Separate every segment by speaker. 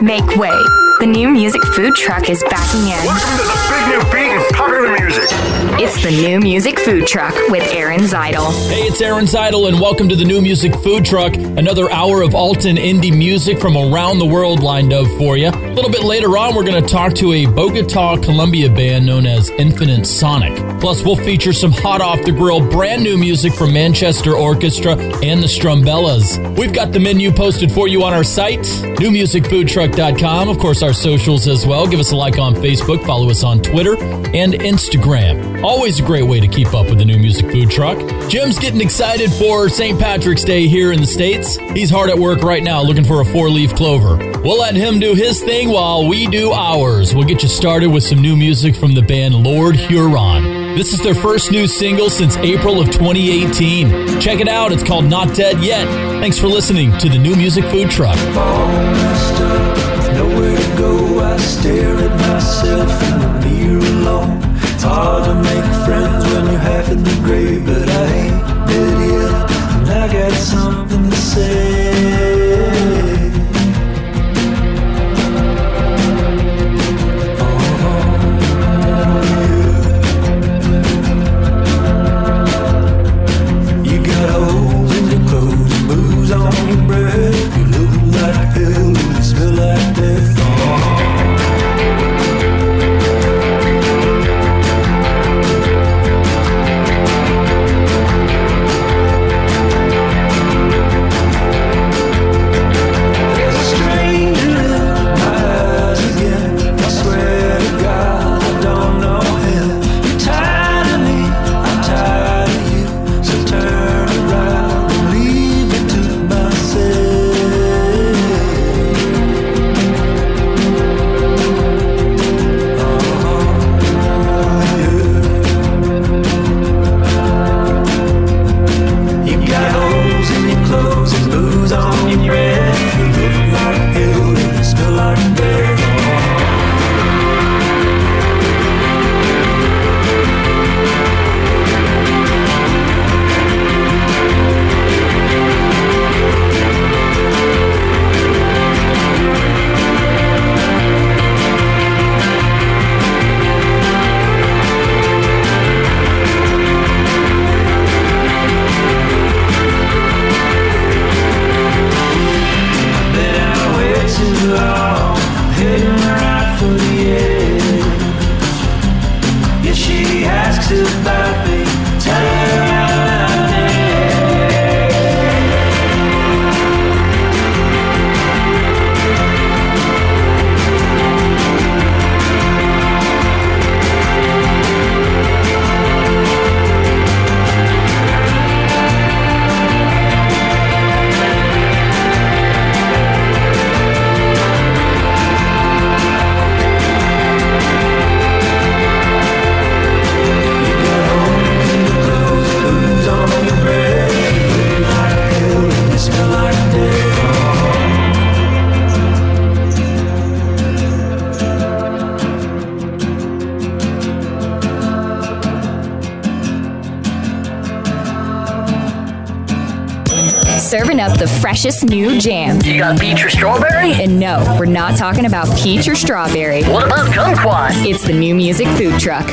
Speaker 1: Make way. The new music food truck is backing in.
Speaker 2: To the big new beat and popular music.
Speaker 1: It's the new music food truck with Aaron Zytle.
Speaker 3: Hey, it's Aaron Zytle, and welcome to the new music food truck. Another hour of alt and indie music from around the world lined up for you. A little bit later on, we're going to talk to a Bogota, Colombia band known as Infinite Sonic. Plus, we'll feature some hot off the grill, brand new music from Manchester Orchestra and the Strumbellas. We've got the menu posted for you on our site, newmusicfoodtruck.com. Of course, our socials as well. Give us a like on Facebook, follow us on Twitter and Instagram. Always a great way to keep up with the new music food truck. Jim's getting excited for St. Patrick's Day here in the States. He's hard at work right now looking for a four leaf clover. We'll let him do his thing while we do ours. We'll get you started with some new music from the band Lord Huron. This is their first new single since April of 2018. Check it out. It's called Not Dead Yet. Thanks for listening to the new music food truck.
Speaker 4: Nowhere to go, I stare at myself in the mirror alone. It's hard to make friends when you're half in the grave, but I ain't dead yet, and I got something to say.
Speaker 1: New jams.
Speaker 5: You got peach or strawberry?
Speaker 1: And no, we're not talking about peach or strawberry.
Speaker 5: What about kumquat?
Speaker 1: It's the new music food truck.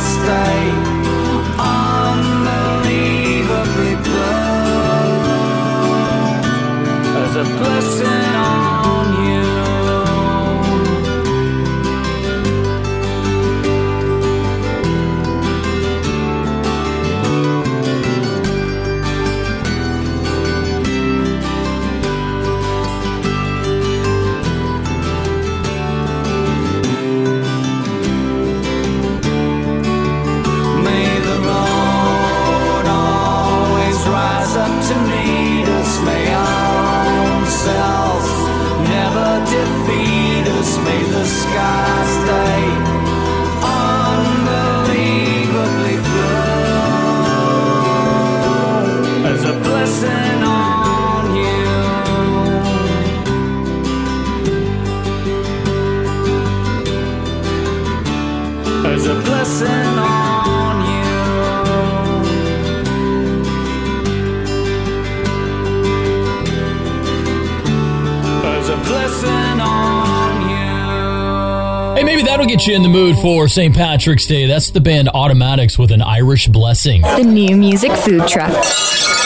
Speaker 4: sky.
Speaker 3: Get you in the mood for St. Patrick's Day. That's the band Automatics with an Irish blessing.
Speaker 5: The new music food truck.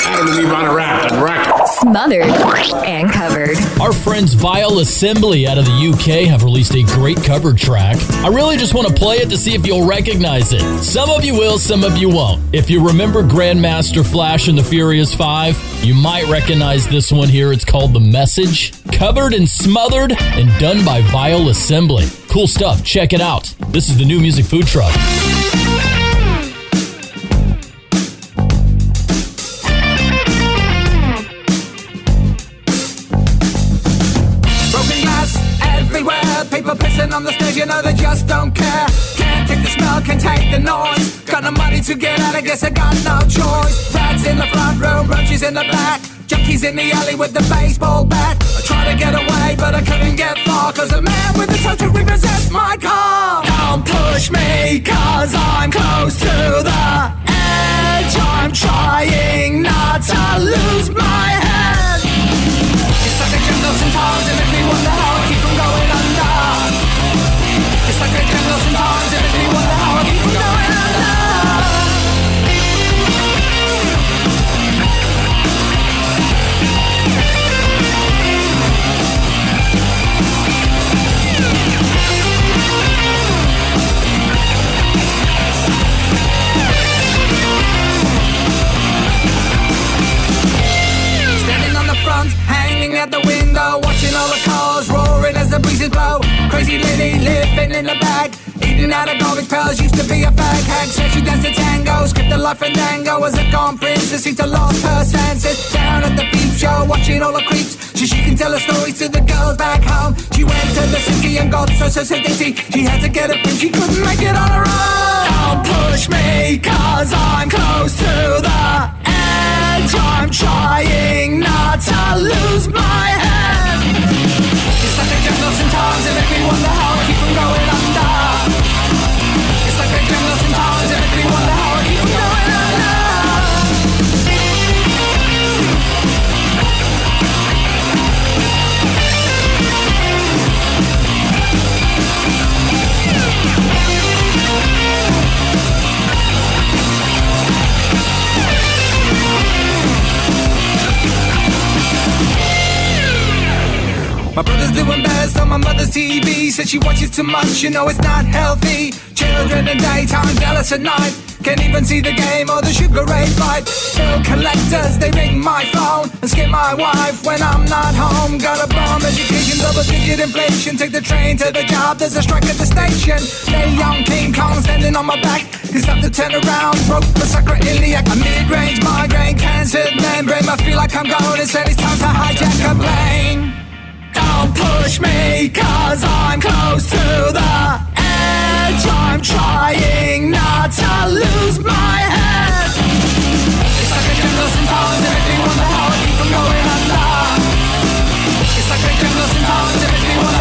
Speaker 6: Adam and Eve on a raft and wrecked.
Speaker 5: Smothered and covered.
Speaker 3: Our friends Vile Assembly out of the UK have released a great cover track. I really just want to play it to see if you'll recognize it. Some of you will, some of you won't. If you remember Grandmaster Flash and the Furious Five, you might recognize this one here. It's called The Message. Covered and smothered and done by Vile Assembly. Cool stuff. Check it out. This is the new music food truck.
Speaker 7: Pissing on the stage, you know they just don't care. Can't take the smell, can't take the noise. Got no money to get out, I guess I got no choice. Rats in the front row, roaches in the back. Junkies in the alley with the baseball bat. Tried to get away, but I couldn't get far. Cause a man with a total repossessed my car. Don't push me, cause I'm close to the edge. I'm trying not to lose my head. It's like a jungle sometimes and make me wonder how I keep from going under. It's like a jungle at the window, watching all the cars roaring as the breezes blow. Crazy lady living in the bag, eating out of garbage pails. Used to be a fag hag, said she danced a tango, skipped a life and dango as a gone princess. Seemed to lost her senses. Down at the peep show, watching all the creeps. She, she can tell her stories to the girls back home. She went to the city and got so so dizzy. She had to get a and she couldn't make it on her own. Don't push me, cause I'm close to the edge. I'm trying not to lose my head. It's like a jungle sometimes, it makes me wonder how I keep from going under. It's like a jungle sometimes, it makes me wonder how TV. Said she watches too much, you know it's not healthy. Children in daytime, jealous at night. Can't even see the game or the sugar rate right. Bill collectors, they ring my phone and skip my wife when I'm not home. Got a bomb education, double digit inflation. Take the train to the job, there's a strike at the station. Lay young King Kong standing on my back. He's up to turn around, broke the sacroiliac. A mid-range migraine, cancer membrane. I feel like I'm going said it's time to hijack a plane. Don't push me, cause I'm close to the edge. I'm trying not to lose my head. It's like a jungle sometimes, and makes me wonder how I keep from going under. It's like a jungle sometimes, and makes me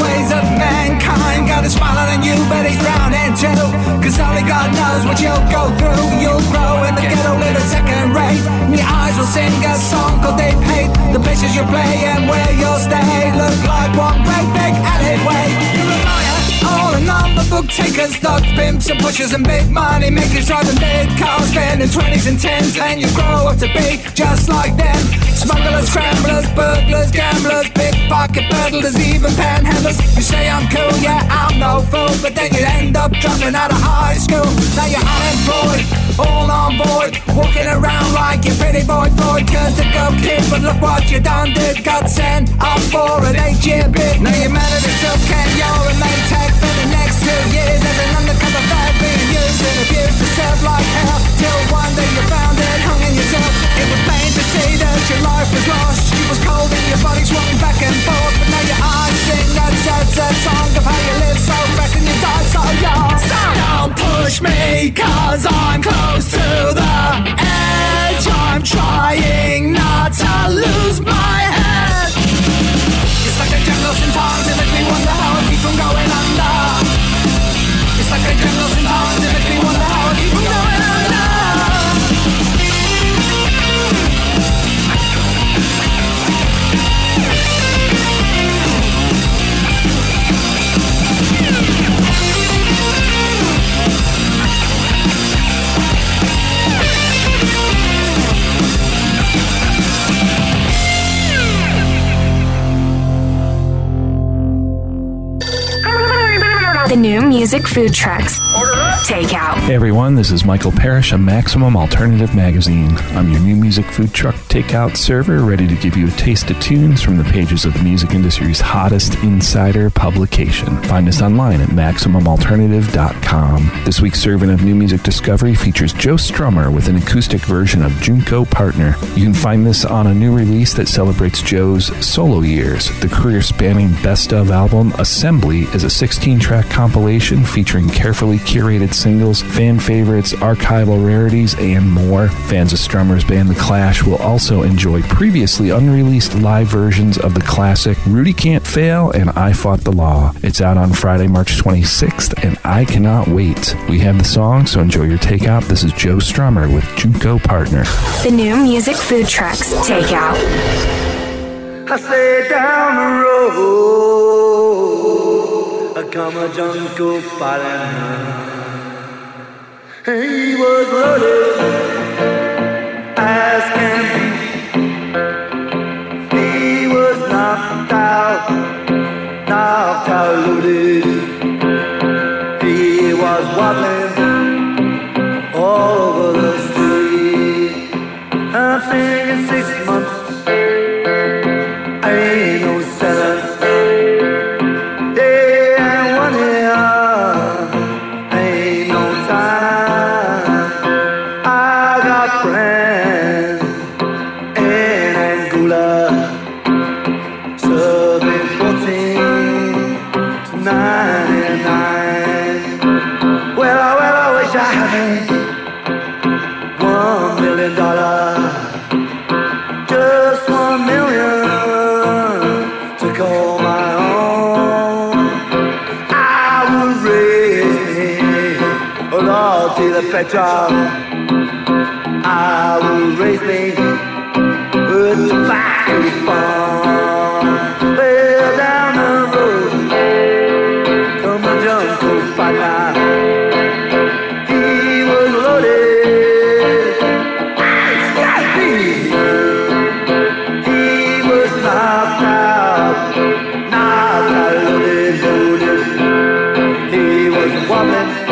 Speaker 7: ways of mankind. Got a smile on you, but he's drowning too. Cause only God knows what you'll go through. You'll grow in the ghetto, a second rate. And your eyes will sing a song called They Paid. The places you play and where you'll stay look like one great big alleyway. You're All the number book takers, thugs, pimps, and pushers, and big money makers driving big cars, spending 20s and 10s, and you grow up to be just like them. Smugglers, scramblers, burglars, gamblers, pickpocket peddlers, even panhandlers. You say I'm cool, yeah, I'm no fool, but then you end up dropping out of high school. Now you're unemployed, all on board, walking around like you're pretty boy Floyd, cause the go kid, but look what you done did, got sent up for an eight-year bid. Now you're mad at so can. You're a Maytag for the next two years. As an undercover fag abuse and abuse yourself like hell. Till one day you found it hung in yourself It was plain to see that your life was lost. You was cold and your body swung back and forth. But now your eyes sing that sad, sad song Of how you live so fast and you died so young So don't push me cause I'm close to the edge. I'm trying not to lose my head.
Speaker 5: It's like the
Speaker 7: jungle sometimes. It makes me wonder how I keep from going under. It's like a dream lost in time.
Speaker 5: New music food trucks. Takeout.
Speaker 8: Hey everyone, this is Michael Parrish of Maximum Alternative Magazine. I'm your new music food truck takeout server, ready to give you a taste of tunes from the pages of the music industry's hottest insider publication. Find us online at MaximumAlternative.com. This week's serving of new music discovery features Joe Strummer with an acoustic version of Junco Partner. You can find this on a new release that celebrates Joe's solo years. The career spanning best of album Assembly is a 16 track compilation featuring carefully curated singles, fan favorites, archival rarities, and more. Fans of Strummer's band The Clash will also enjoy previously unreleased live versions of the classic Rudie Can't Fail and I Fought the Law. It's out on Friday, March 26th, and I cannot wait. We have the song, so enjoy your takeout. This is Joe Strummer with Junco Partner.
Speaker 5: The new music food trucks. Takeout.
Speaker 9: I say down the road, I come a jungle partner. He was loaded as can be. The petrol. I would raise me a tobacco farm. Well, down the road, come jungle partner. He was loaded. He was loaded. He was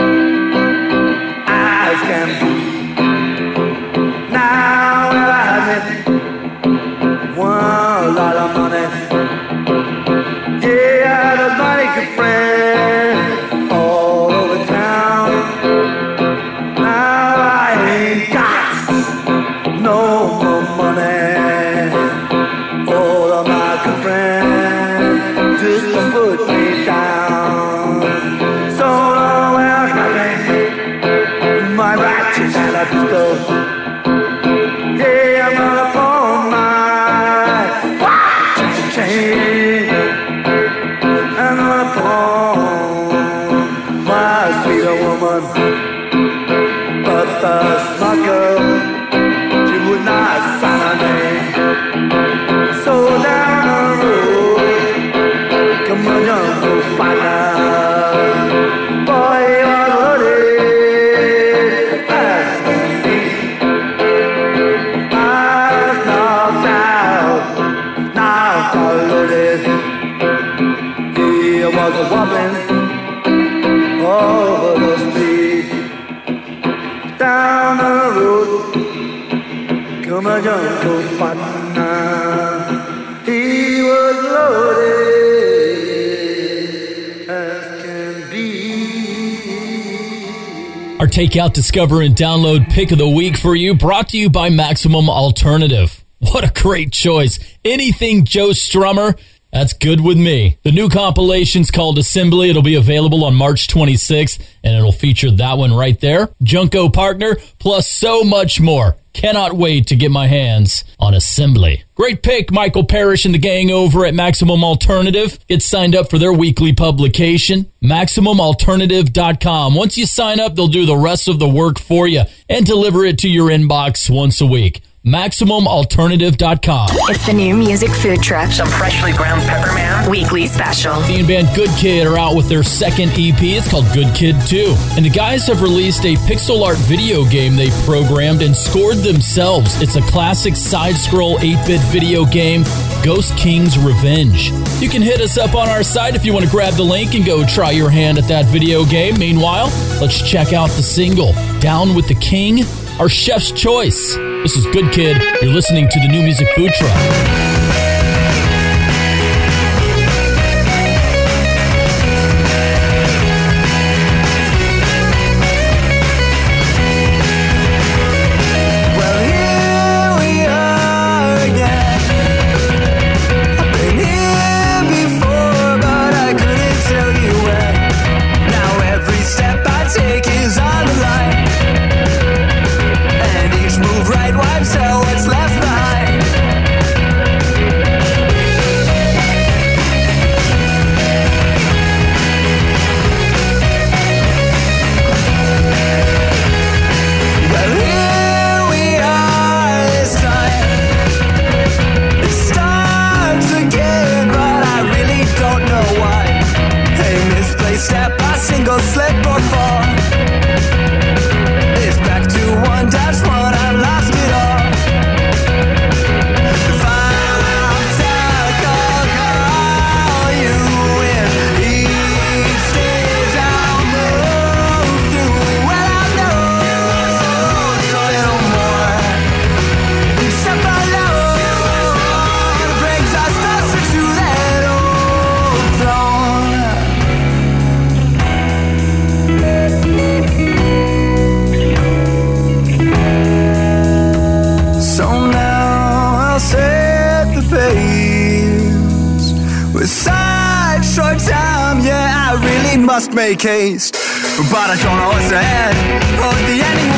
Speaker 3: Our discover, and download pick of the week for you, brought to you by Maximum Alternative. What a great choice. Anything Joe Strummer, that's good with me. The new compilation's called Assembly. It'll be available on March 26th, and it'll feature that one right there. Junco Partner, plus so much more. Cannot wait to get my hands on Assembly. Great pick, Michael Parrish and the gang over at Maximum Alternative. Get signed up for their weekly publication, MaximumAlternative.com. Once you sign up, they'll do the rest of the work for you and deliver it to your inbox once a week. MaximumAlternative.com.
Speaker 5: It's the new music food truck.
Speaker 2: Some freshly ground pepper, ma'am.
Speaker 5: Weekly special.
Speaker 3: Ian Band Good Kid are out with their second EP. It's called Good Kid 2. And the guys have released a pixel art video game they programmed and scored themselves. It's a classic side scroll 8 bit video game, Ghost King's Revenge. You can hit us up on our site if you want to grab the link and go try your hand at that video game. Meanwhile, let's check out the single, Down with the King, our chef's choice. This is Good Kid. You're listening to the new music food truck.
Speaker 10: Must make haste, but I don't know what's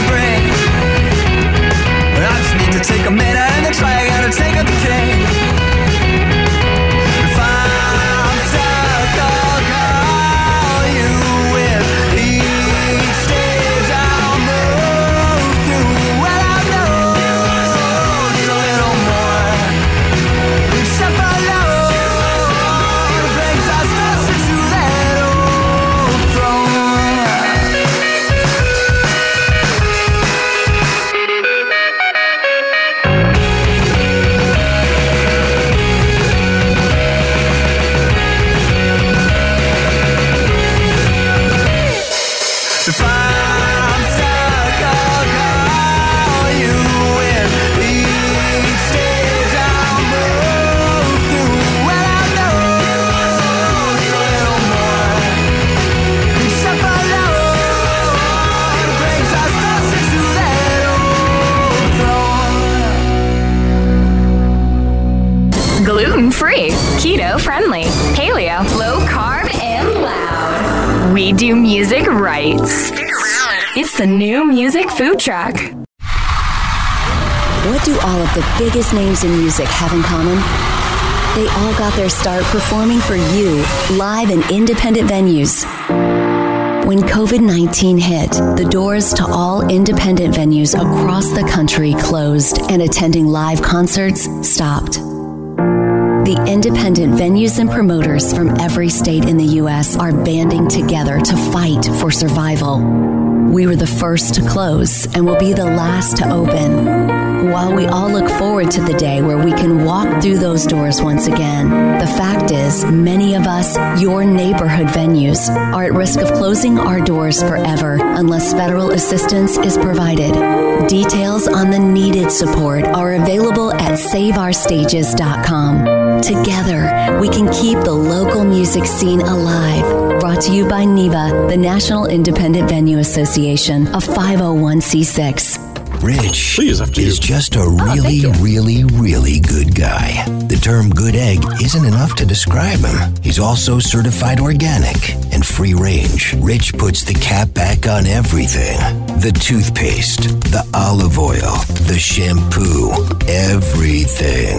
Speaker 5: do music right. It's the new music food truck.
Speaker 11: What do all of the biggest names in music have in common? They all got their start performing for you live in independent venues. When COVID 19 hit, the doors to all independent venues across the country closed and attending live concerts stopped. The independent venues and promoters from every state in the U.S. are banding together to fight for survival. We were the first to close and will be the last to open. While we all look forward to the day where we can walk through those doors once again, the fact is, many of us, your neighborhood venues, are at risk of closing our doors forever unless federal assistance is provided. Details on the needed support are available at saveourstages.com. Together, we can keep the local music scene alive. Brought to you by NIVA, the National Independent Venue Association, a 501c6.
Speaker 12: Rich
Speaker 13: Please, after
Speaker 12: is
Speaker 13: you.
Speaker 12: just a really, really, really good guy. The term good egg isn't enough to describe him. He's also certified organic and free range. Rich puts the cap back on everything the toothpaste, the olive oil, the shampoo, everything.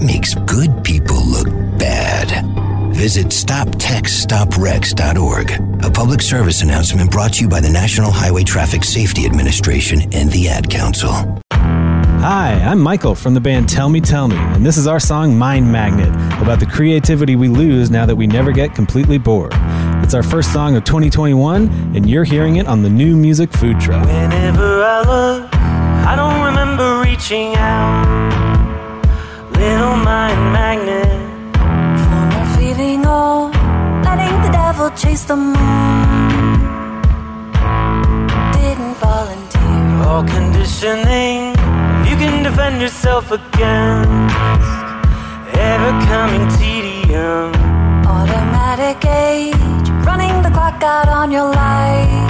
Speaker 12: makes good people look bad. Visit StopTextStopWrecks.org, a public service announcement brought to you by the National Highway Traffic Safety Administration and the Ad Council.
Speaker 14: Hi, I'm Michael from the band Tell Me Tell Me, and this is our song Mind Magnet about the creativity we lose now that we never get completely bored. It's our first song of 2021, and you're hearing it on the new music food truck.
Speaker 15: Whenever I look, I don't remember reaching out. Little mind magnet.
Speaker 16: For more feeling or letting the devil chase the moon. Didn't volunteer.
Speaker 15: All conditioning you can defend yourself against. Ever coming tedium.
Speaker 16: Automatic age, running the clock out on your life.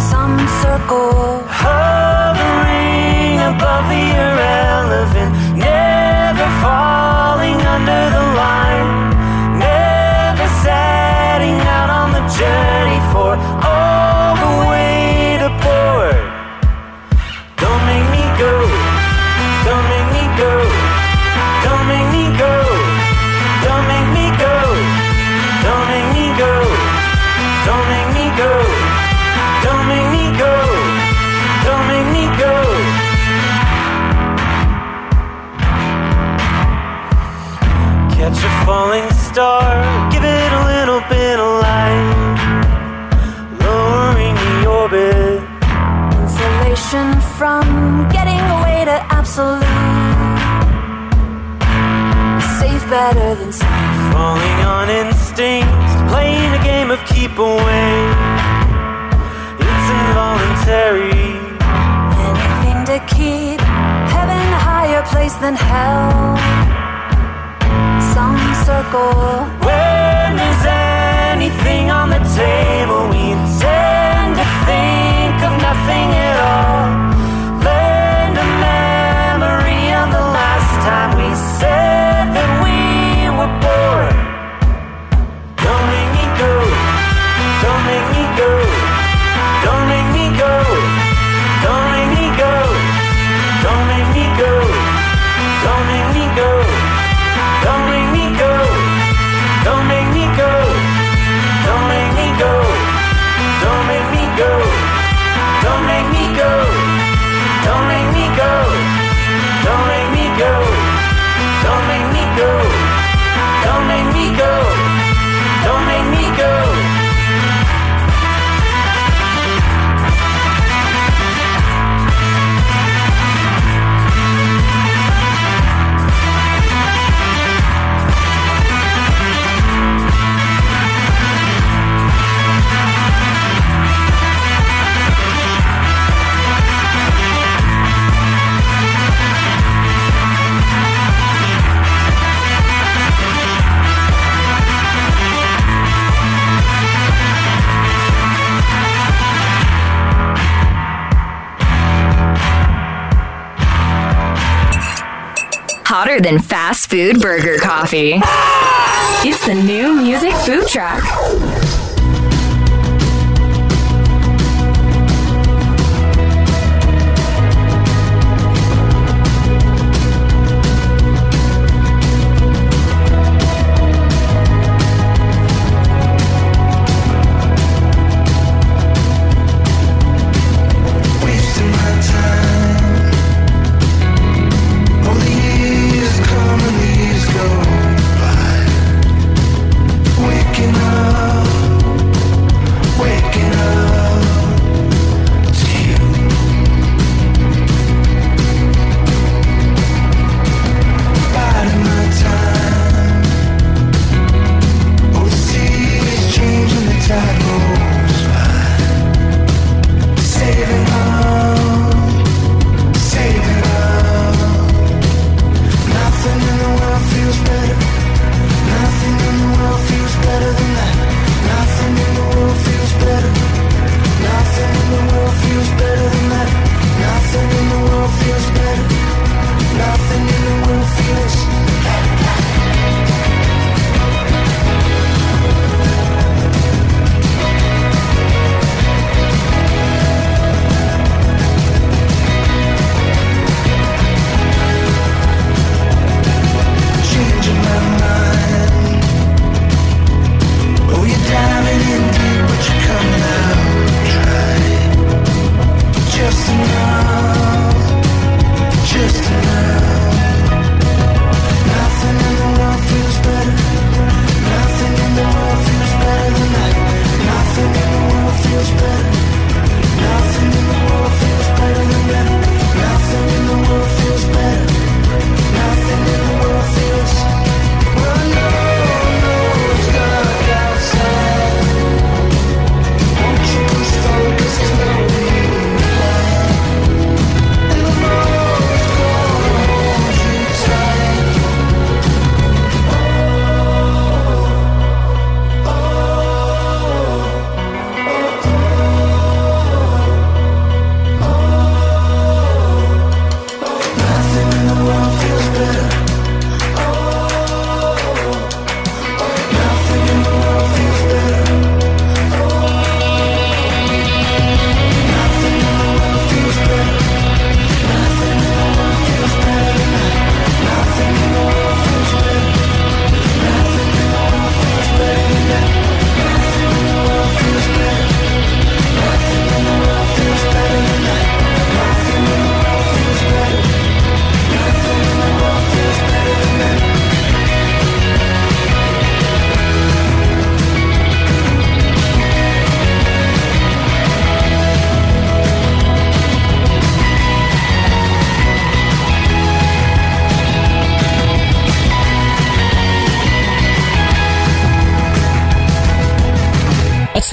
Speaker 16: Some circle
Speaker 15: hovering above the irrelevant, under the line, never setting out on the journey for falling star. Give it a little bit of light. Lowering the orbit.
Speaker 16: insulation from getting away to absolute. Safe better than safe.
Speaker 15: Falling on instinct. Playing a game of keep away. It's involuntary.
Speaker 16: Anything to keep heaven a higher place than hell. Some circle
Speaker 15: When there's anything on the table, we tend to think of nothing at all.
Speaker 5: Hotter than fast food burger coffee. It's the new music food truck.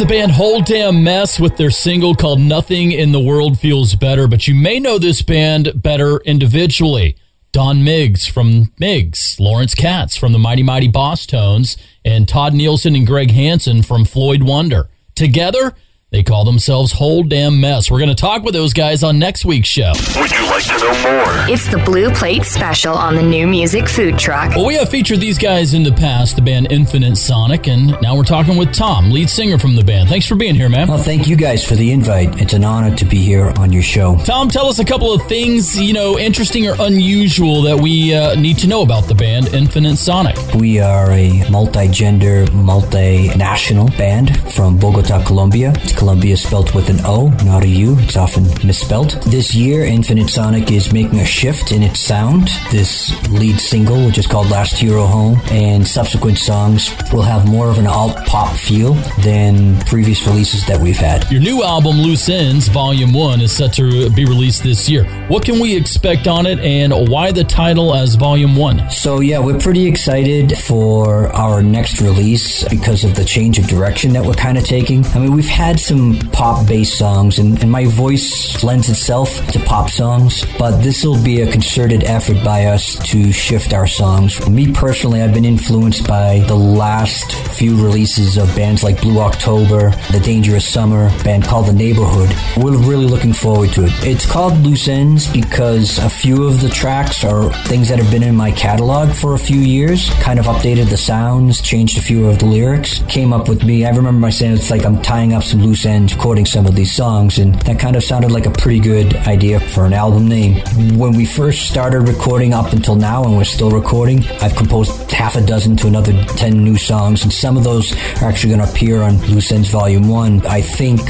Speaker 7: The
Speaker 3: band Whole Damn Mess with their single called Nothing in the World Feels Better. But you may know this band better individually. Don Miggs from Miggs, Lawrence Katz from the Mighty Mighty Bosstones, and Todd Nielsen and Greg Hansen from Floyd Wonder. Together, they call themselves Whole Damn Mess. We're going to talk with those guys on next week's show.
Speaker 2: Would you like to know more?
Speaker 5: It's the Blue Plate Special on the New Music Food Truck.
Speaker 3: Well, we have featured these guys in the past, the band Infinite Sonic, and now we're talking with Tom, lead singer from the band. Thanks for being here, man.
Speaker 17: Well, thank you guys for the invite. It's an honor to be here on your show.
Speaker 3: Tom, tell us a couple of things, you know, interesting or unusual that we uh, need to know about the band Infinite Sonic.
Speaker 17: We are a multi-gender, multinational band from Bogota, Colombia. It's Colombia spelled with an O, not a U. It's often misspelled. This year, Infinite Sonic is making a shift in its sound. This lead single, which is called Last Hero Home, and subsequent songs will have more of an alt pop feel than previous releases that we've had.
Speaker 3: Your new album, Loose Ends, Volume 1, is set to be released this year. What can we expect on it, and why the title as Volume 1?
Speaker 17: So, yeah, we're pretty excited for our next release because of the change of direction that we're kind of taking. I mean, we've had some pop based songs, and, and my voice lends itself to pop songs, but this will be a concerted effort by us to shift our songs. Me personally, I've been influenced by the last few releases of bands like Blue October, The Dangerous Summer, band called The Neighborhood. We're really looking forward to it. It's called Loose Ends because a few of the tracks are things that have been in my catalog for a few years, kind of updated the sounds, changed a few of the lyrics, came up with me. I remember my saying it's like I'm tying up some loose ends, quoting some of these songs, and that kind of sounded like a pretty good idea for an album name. When we first started recording up until now, and we're still recording, I've composed half a dozen to another 10 new songs, and some of those are actually going to appear on Loose Ends Volume 1. I think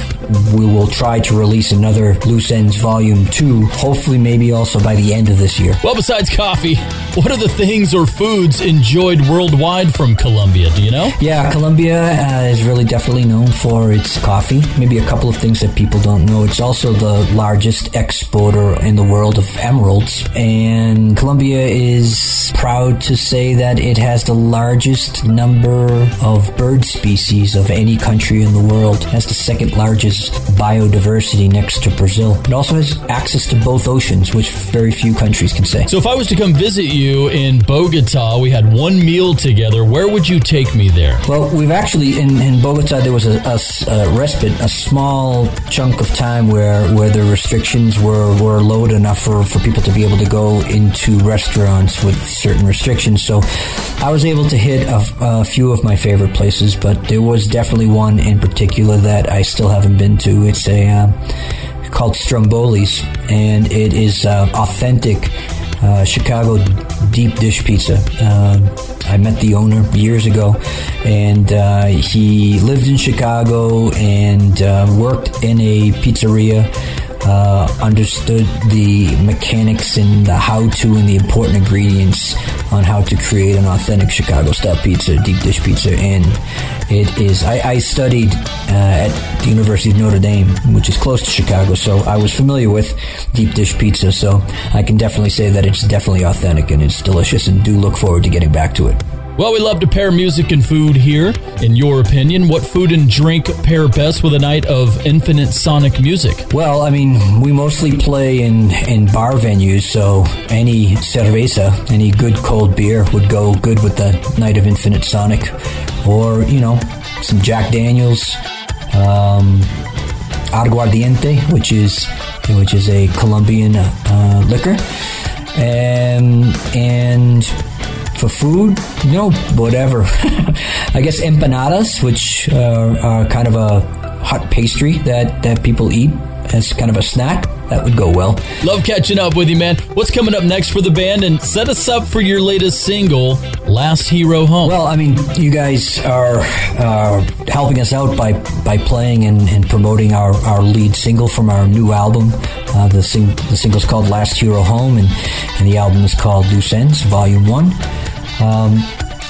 Speaker 17: we will try to release another Loose Ends Volume 2, hopefully, maybe also by the end of this year.
Speaker 3: Well, besides coffee, what are the things or foods enjoyed worldwide from Colombia? Do you know?
Speaker 17: Yeah, Colombia uh, is really definitely known for its coffee. Maybe a couple of things that people don't know. It's also the largest exporter in the world of emeralds. And Colombia is proud to say that it has the largest number of bird species of any country in the world. It has the second largest biodiversity next to Brazil. It also has access to both oceans, which very few countries can say.
Speaker 3: So, if I was to come visit you in Bogota, we had one meal together, where would you take me there?
Speaker 17: Well, we've actually, in, in Bogota, there was a respite, a small chunk of time where, where the restrictions were, were low enough for, for people to be able to go into restaurants with certain restrictions. So I was able to hit a, a few of my favorite places, but there was definitely one in particular that I still haven't been to. It's a uh, called Stromboli's, and it is uh, authentic uh, Chicago deep dish pizza. Uh, I met the owner years ago, and uh, he lived in Chicago and uh, worked in a pizzeria. Uh, understood the mechanics and the how to and the important ingredients on how to create an authentic Chicago style pizza, deep dish pizza. And it is, I, I studied uh, at the University of Notre Dame, which is close to Chicago, so I was familiar with deep dish pizza. So I can definitely say that it's definitely authentic and it's delicious, and do look forward to getting back to it.
Speaker 3: Well, we love to pair music and food here. In your opinion, what food and drink pair best with a night of infinite sonic music?
Speaker 17: Well, I mean, we mostly play in, in bar venues, so any cerveza, any good cold beer would go good with the night of infinite sonic. Or, you know, some Jack Daniels, um, aguardiente, which is which is a Colombian uh, liquor, and and for food, you know, whatever. I guess empanadas, which uh, are kind of a hot pastry that that people eat as kind of a snack. That would go well.
Speaker 3: Love catching up with you, man. What's coming up next for the band? And set us up for your latest single, Last Hero Home.
Speaker 17: Well, I mean, you guys are uh, helping us out by, by playing and, and promoting our, our lead single from our new album. Uh, the, sing, the single's called Last Hero Home, and, and the album is called Loose Ends, Volume 1. Um,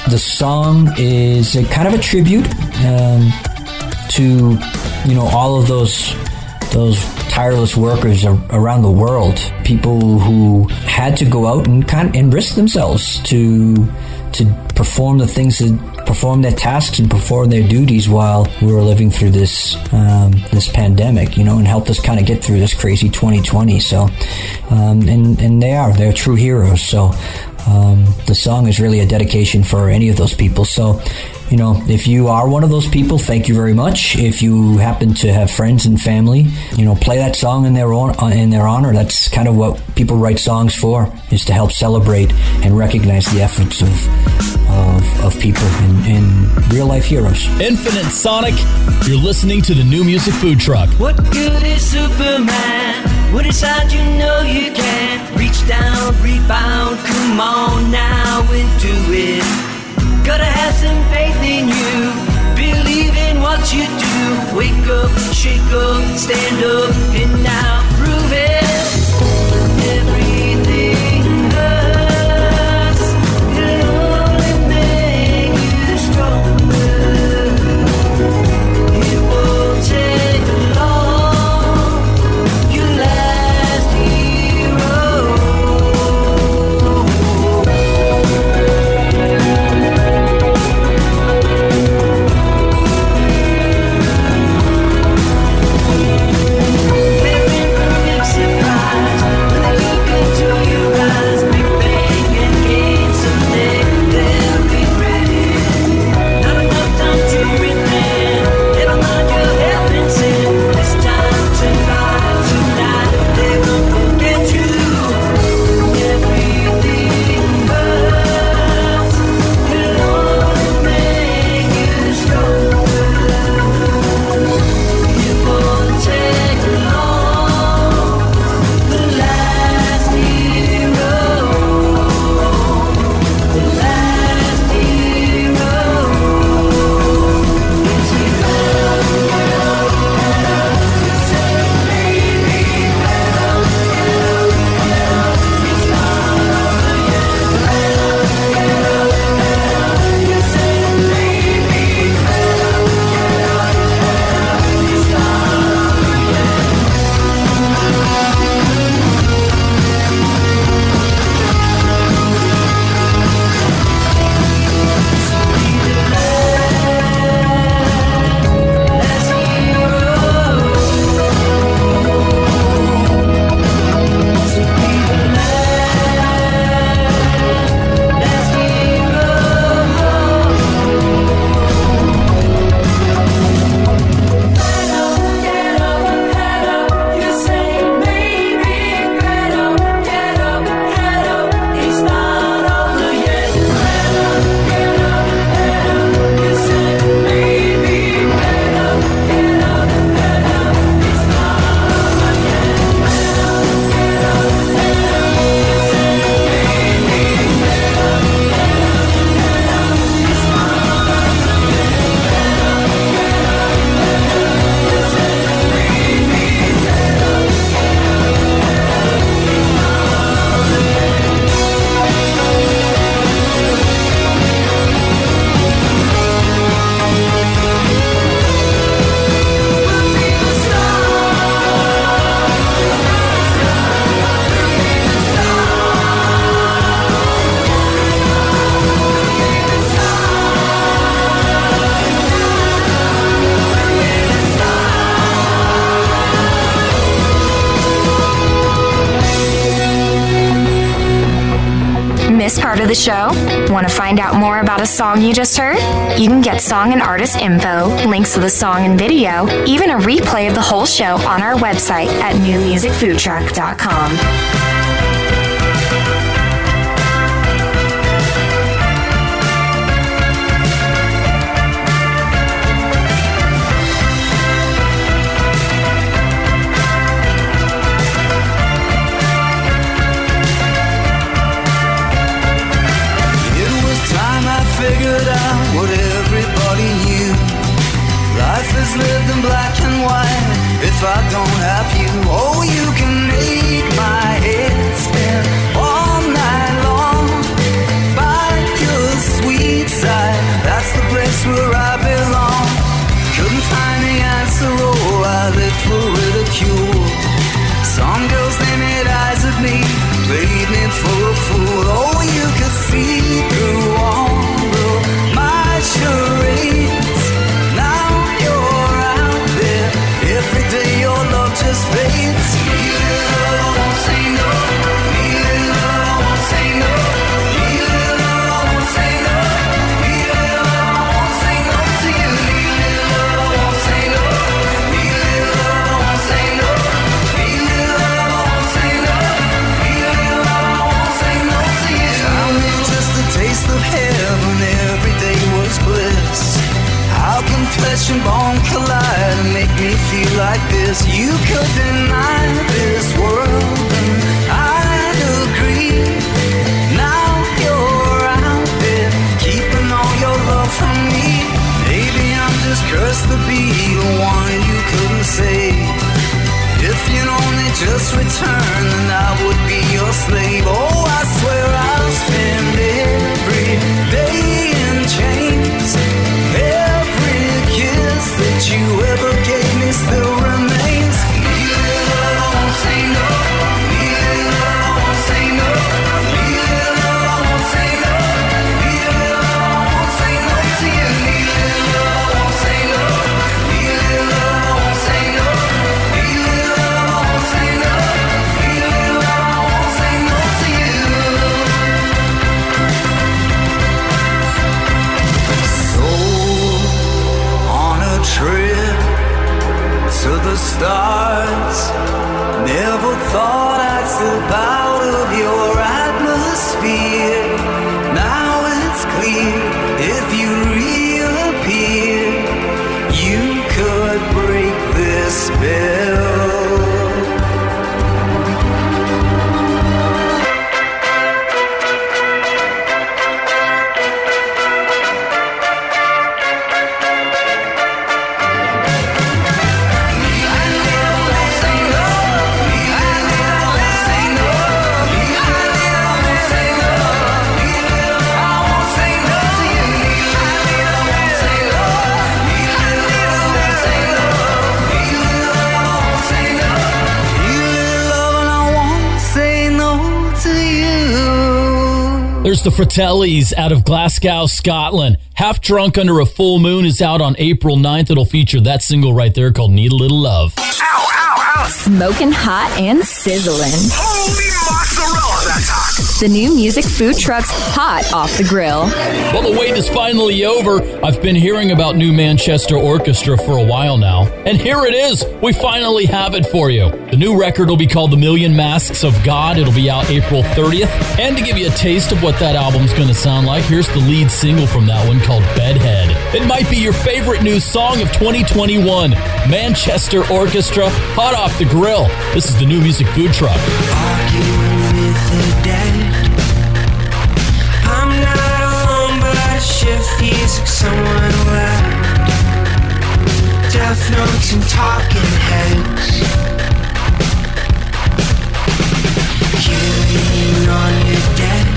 Speaker 17: the song is a kind of a tribute um, to, you know, all of those those tireless workers ar- around the world, people who had to go out and kind and risk themselves to to perform the things that perform their tasks and perform their duties while we were living through this um, this pandemic, you know, and helped us kind of get through this crazy 2020. So, um, and and they are they're true heroes. So, um, the song is really a dedication for any of those people. So, you know, if you are one of those people, thank you very much. If you happen to have friends and family, you know, play that song in their own, uh, in their honor. That's kind of what people write songs for, is to help celebrate and recognize the efforts of of, of people and, and real life heroes.
Speaker 3: Infinite Sonic, you're listening to the new music food truck.
Speaker 18: What good is Superman? What inside you know you can reach down, rebound, come on now and do it. Gotta have some faith in you, believe in what you do. Wake up, shake up, stand up, and now prove it. Everything
Speaker 5: about a song you just heard? You can get song and artist info, links to the song and video, even a replay of the whole show on our website at newmusicfoodtruck.com.
Speaker 10: lived in black and white if I don't have you. Oh,
Speaker 3: There's the Fratellis out of Glasgow, Scotland. Half Drunk Under a Full Moon is out on April 9th. It'll feature that single right there called Need a Little Love. Ow, ow, ow.
Speaker 5: Smoking hot and sizzling.
Speaker 2: Holy mozzarella, that's hot.
Speaker 5: The new music food trucks hot off the grill.
Speaker 3: Well, the wait is finally over. I've been hearing about New Manchester Orchestra for a while now. And here it is. We finally have it for you. The new record will be called The Million Masks of God. It'll be out April 30th. And to give you a taste of what that album's going to sound like, here's the lead single from that one called Bedhead. It might be your favorite new song of 2021. Manchester Orchestra, hot off the grill. This is the new music food truck.
Speaker 19: Someone left. Death notes and talking heads. Killing on your dead.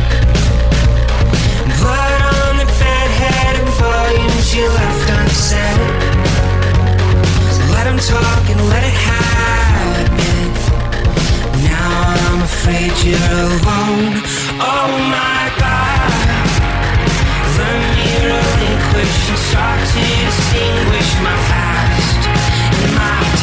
Speaker 19: Blood on the bed head and volumes you left unsaid. Let 'em talk and let it happen. Now I'm afraid you're alone. Oh my god. Relinquish and start to distinguish my past and my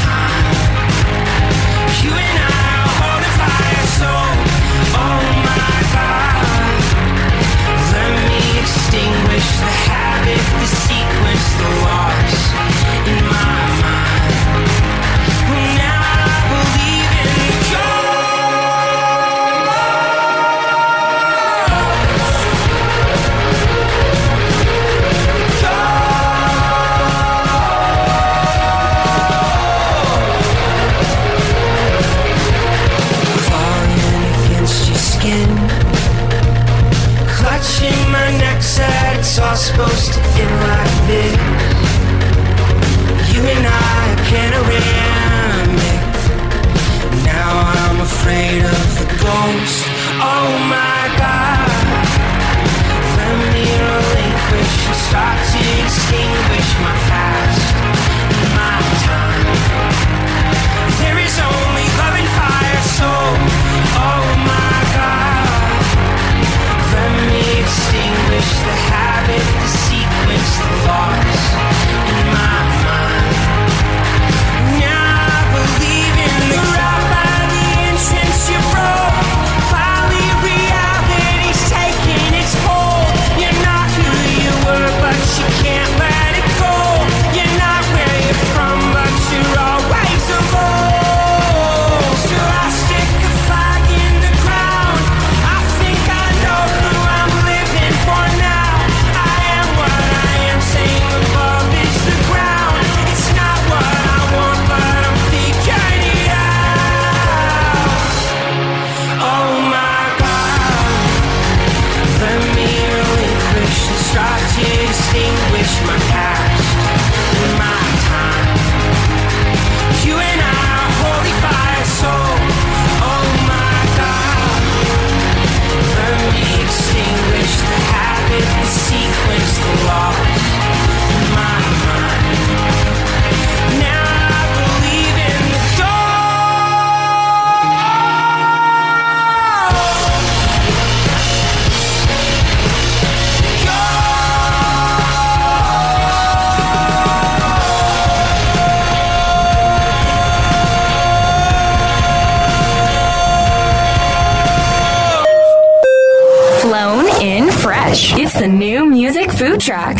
Speaker 5: new music food truck.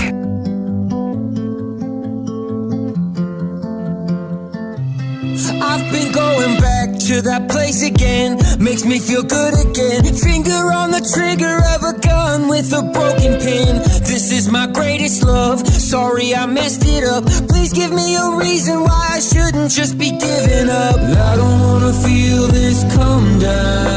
Speaker 1: I've been going back to that place again. Makes me feel good again. Finger on the trigger of a gun with a broken pin. This is my greatest love. Sorry I messed it up. Please give me a reason why I shouldn't just be giving up. I don't wanna feel this come down.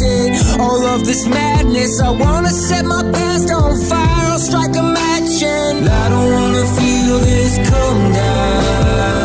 Speaker 1: It. All of this madness. I wanna set my past on fire. I'll strike a match and I don't wanna feel this come down.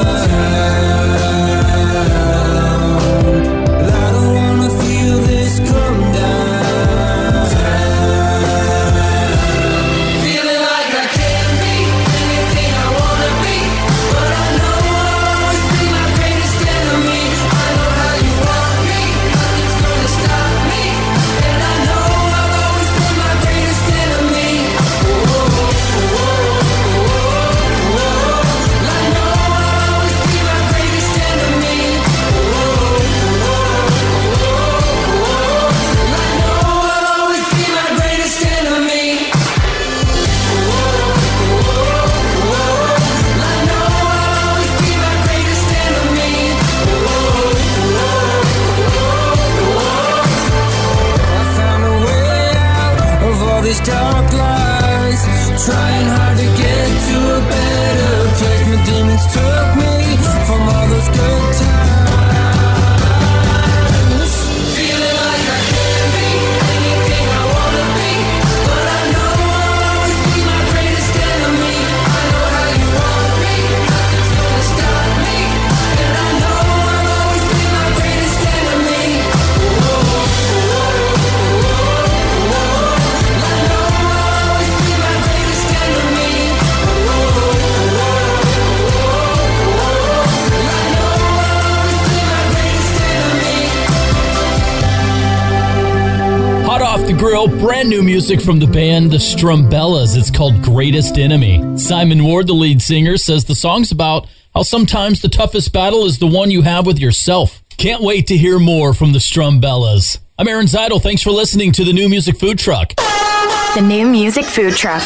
Speaker 3: Grill, brand new music from the band The Strumbellas. It's called Greatest Enemy. Simon Ward, the lead singer, says the song's about how sometimes the toughest battle is the one you have with yourself. Can't wait to hear more from the Strumbellas. I'm Aaron Zytle. Thanks for listening to the new music food truck.
Speaker 5: The new music food truck.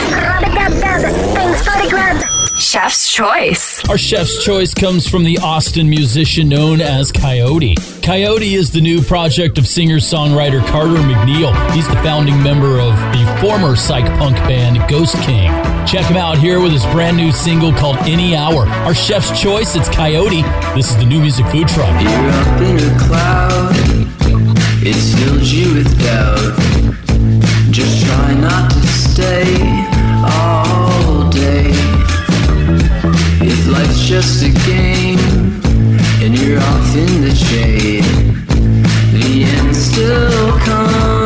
Speaker 5: Thanks for the grub. Chef's choice.
Speaker 3: Our chef's choice comes from the Austin musician known as Kaioti. Kaioti is the new project of singer songwriter Carter McNeil. He's the founding member of the former psych punk band Ghost King. Check him out here with his brand new single called Any Hour. Our chef's choice, it's Kaioti. This is the new music food truck.
Speaker 10: You're up in a cloud, it's filled you with doubt. Just try not to stay If life's just a game and you're off in the shade, the end still comes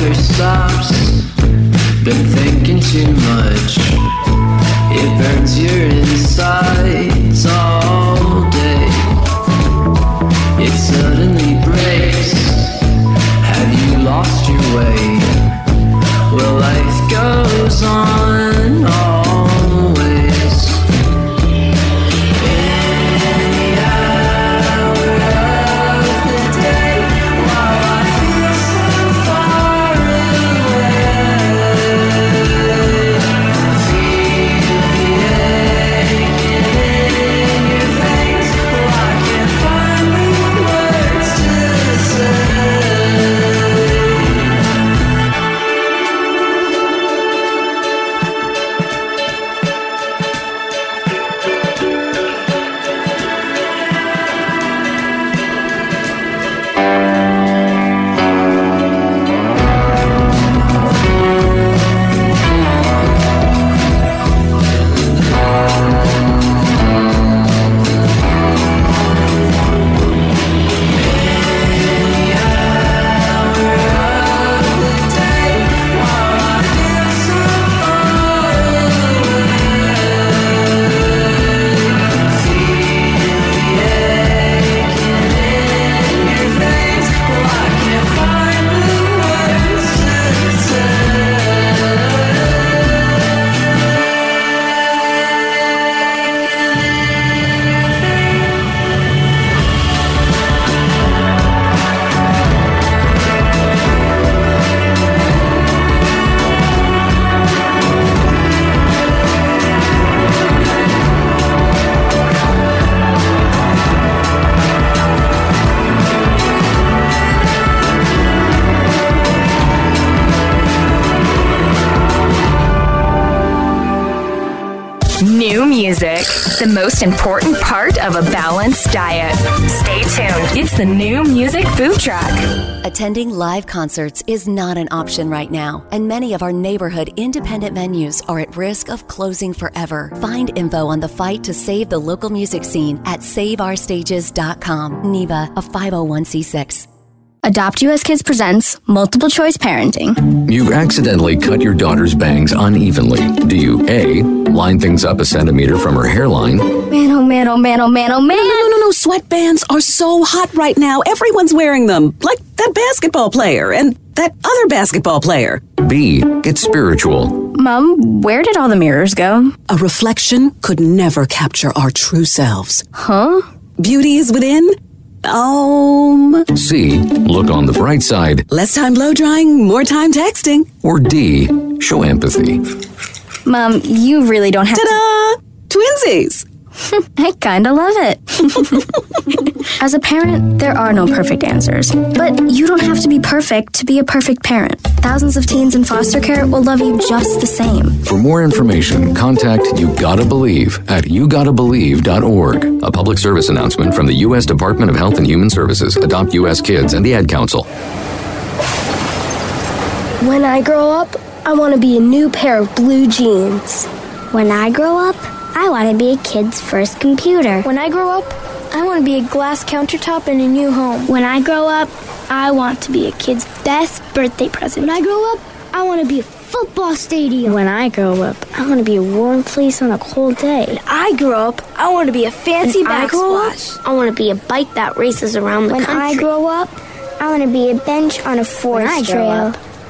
Speaker 10: Never stops Been thinking
Speaker 5: too much. It burns your insides all day. It suddenly breaks. Have you lost your way? Truck.
Speaker 11: Attending live concerts is not an option right now, and many of our neighborhood independent venues are at risk of closing forever. Find info on the fight to save the local music scene at saveourstages.com. NIVA, a 501c6.
Speaker 20: Adopt US Kids presents Multiple Choice Parenting.
Speaker 21: You've accidentally cut your daughter's bangs unevenly. Do you A. Line things up a centimeter from her hairline?
Speaker 20: Man, oh man, oh man, oh man, oh man.
Speaker 22: No, no, no, no. Sweatbands are so hot right now. Everyone's wearing them. Like that basketball player and that other basketball player.
Speaker 21: B. Get spiritual.
Speaker 20: Mom, where did all the mirrors go?
Speaker 22: A reflection could never capture our true selves.
Speaker 20: Huh?
Speaker 22: Beauty is within. Um.
Speaker 21: C. Look on the bright side.
Speaker 22: Less time blow drying, more time texting.
Speaker 21: Or D. Show empathy.
Speaker 20: Mom, you really don't have
Speaker 22: Ta-da! Twinsies!
Speaker 20: I kinda love it. As a parent, there are no perfect answers. But you don't have to be perfect to be a perfect parent. Thousands of teens in foster care will love you just the same.
Speaker 21: For more information, contact You Gotta Believe at YouGottaBelieve.org. A public service announcement from the U.S. Department of Health and Human Services, Adopt U.S. Kids, and the Ad Council.
Speaker 23: When I grow up, I want to be a new pair of blue jeans.
Speaker 24: When I grow up, I want to be a kid's first computer.
Speaker 23: When I grow up, I want to be a glass countertop in a new home.
Speaker 24: When I grow up, I want to be a kid's best birthday present.
Speaker 23: When I grow up, I want to be a football stadium.
Speaker 24: When I grow up, I want to be a warm fleece on a cold day.
Speaker 23: When I grow up, I want to be a fancy
Speaker 24: when
Speaker 23: backsplash.
Speaker 24: I, I want to be a bike that races around the
Speaker 23: when
Speaker 24: country.
Speaker 23: When I grow up, I want to be a bench on a forest trail.
Speaker 24: Up,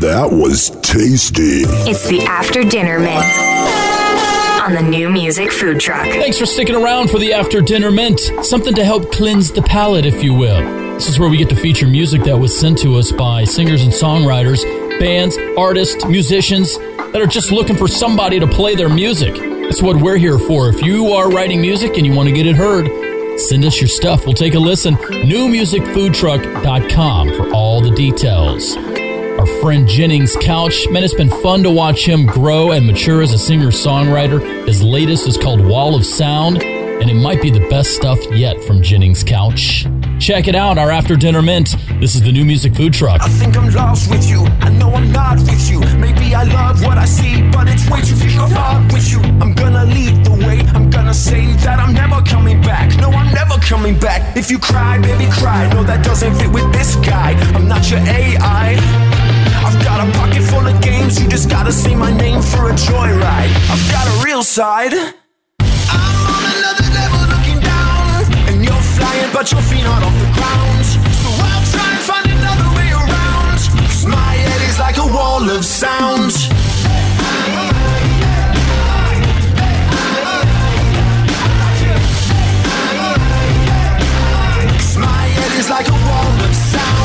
Speaker 25: That was tasty.
Speaker 5: It's the after dinner mint on the new music food truck.
Speaker 3: Thanks for sticking around for the after dinner mint. Something to help cleanse the palate, if you will. This is where we get to feature music that was sent to us by singers and songwriters, bands, artists, musicians that are just looking for somebody to play their music. That's what we're here for. If you are writing music and you want to get it heard, send us your stuff. We'll take a listen. NewMusicFoodTruck.com for all the details. Our friend Jennings Couch, man, it's been fun to watch him grow and mature as a singer songwriter. His latest is called Wall of Sound, and it might be the best stuff yet from Jennings Couch. Check it out, our after dinner mint. This is the new music food truck.
Speaker 26: I think I'm lost with you. I know I'm not with you. Maybe I love what I see, but it's way too hard with you. I'm gonna lead the way. I'm gonna say that I'm never coming back. No, I'm never coming back. If you cry, baby, cry. No, that doesn't fit with this guy. I'm not your AI. I've got a pocket full of games. You just gotta say my name for a joyride. I've got a real side. I'm on another level looking down. And you're flying, but your feet aren't off the ground. So I'll try and find another way around. Cause my head is like a wall of sound. Is like a wall of sound.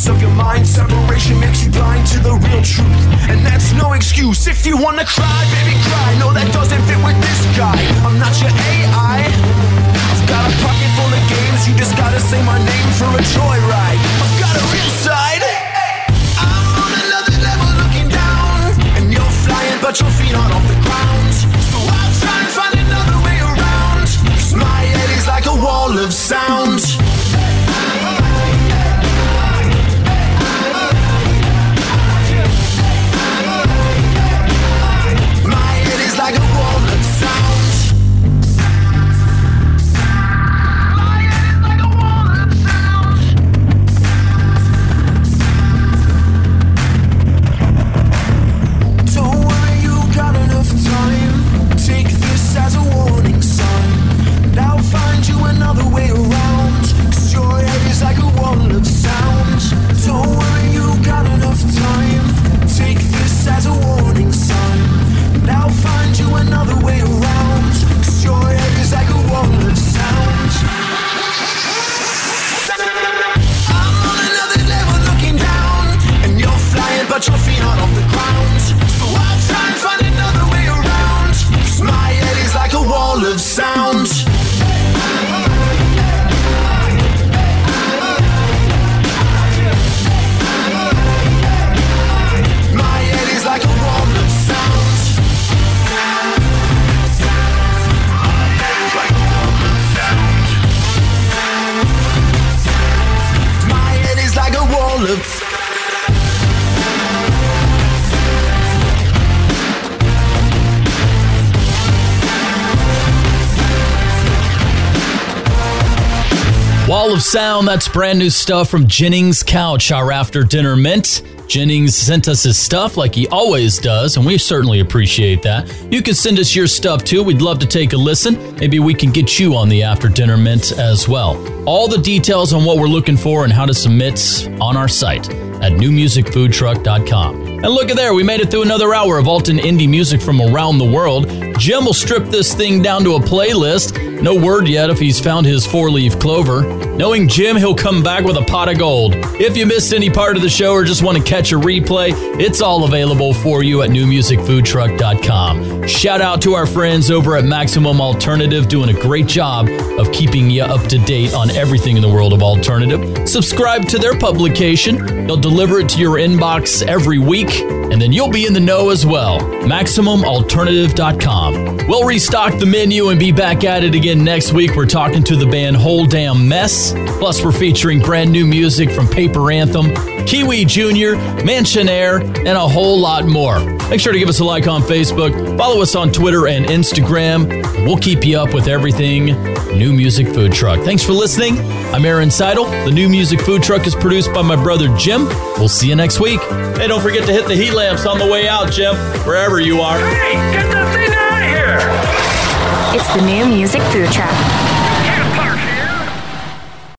Speaker 26: Chaos of your mind. Separation makes you blind to the real truth. And that's no excuse. If you wanna cry, baby cry. No that doesn't fit with this guy. I'm not your AI I've got a pocket full of games. You just gotta say my name for a joyride. I've got a real side. I'm on another level looking down. And you're flying but your feet aren't off the ground. So I'll try and find another way around. Cause my head is like a wall of sound Wall of Sound,
Speaker 3: that's brand new stuff from Jennings Couch, our after dinner mint. Jennings sent us his stuff like he always does, and we certainly appreciate that. You can send us your stuff too. We'd love to take a listen. Maybe we can get you on the after dinner mint as well. All the details on what we're looking for and how to submit on our site at newmusicfoodtruck.com. And look at there, we made it through another hour of Alton indie music from around the world. Jim will strip this thing down to a playlist. No word yet if he's found his four leaf clover. Knowing Jim, he'll come back with a pot of gold. If you missed any part of the show or just want to catch a replay, it's all available for you at newmusicfoodtruck.com. Shout out to our friends over at Maximum Alternative doing a great job of keeping you up to date on everything in the world of alternative. Subscribe to their publication. They'll deliver it to your inbox every week, and then you'll be in the know as well. MaximumAlternative.com. We'll restock the menu and be back at it again next week. We're talking to the band Whole Damn Mess. Plus, we're featuring brand new music from Paper Anthem, Kiwi Jr., Mansionaire, and a whole lot more. Make sure to give us a like on Facebook, follow us on Twitter and Instagram. We'll keep you up with everything New Music Food Truck. Thanks for listening. I'm Aaron Zytle. The New Music Food Truck is produced by my brother Jim. We'll see you next week. Hey, don't forget to hit the heat lamps on the way out, Jim, wherever you are.
Speaker 5: It's the new music food truck.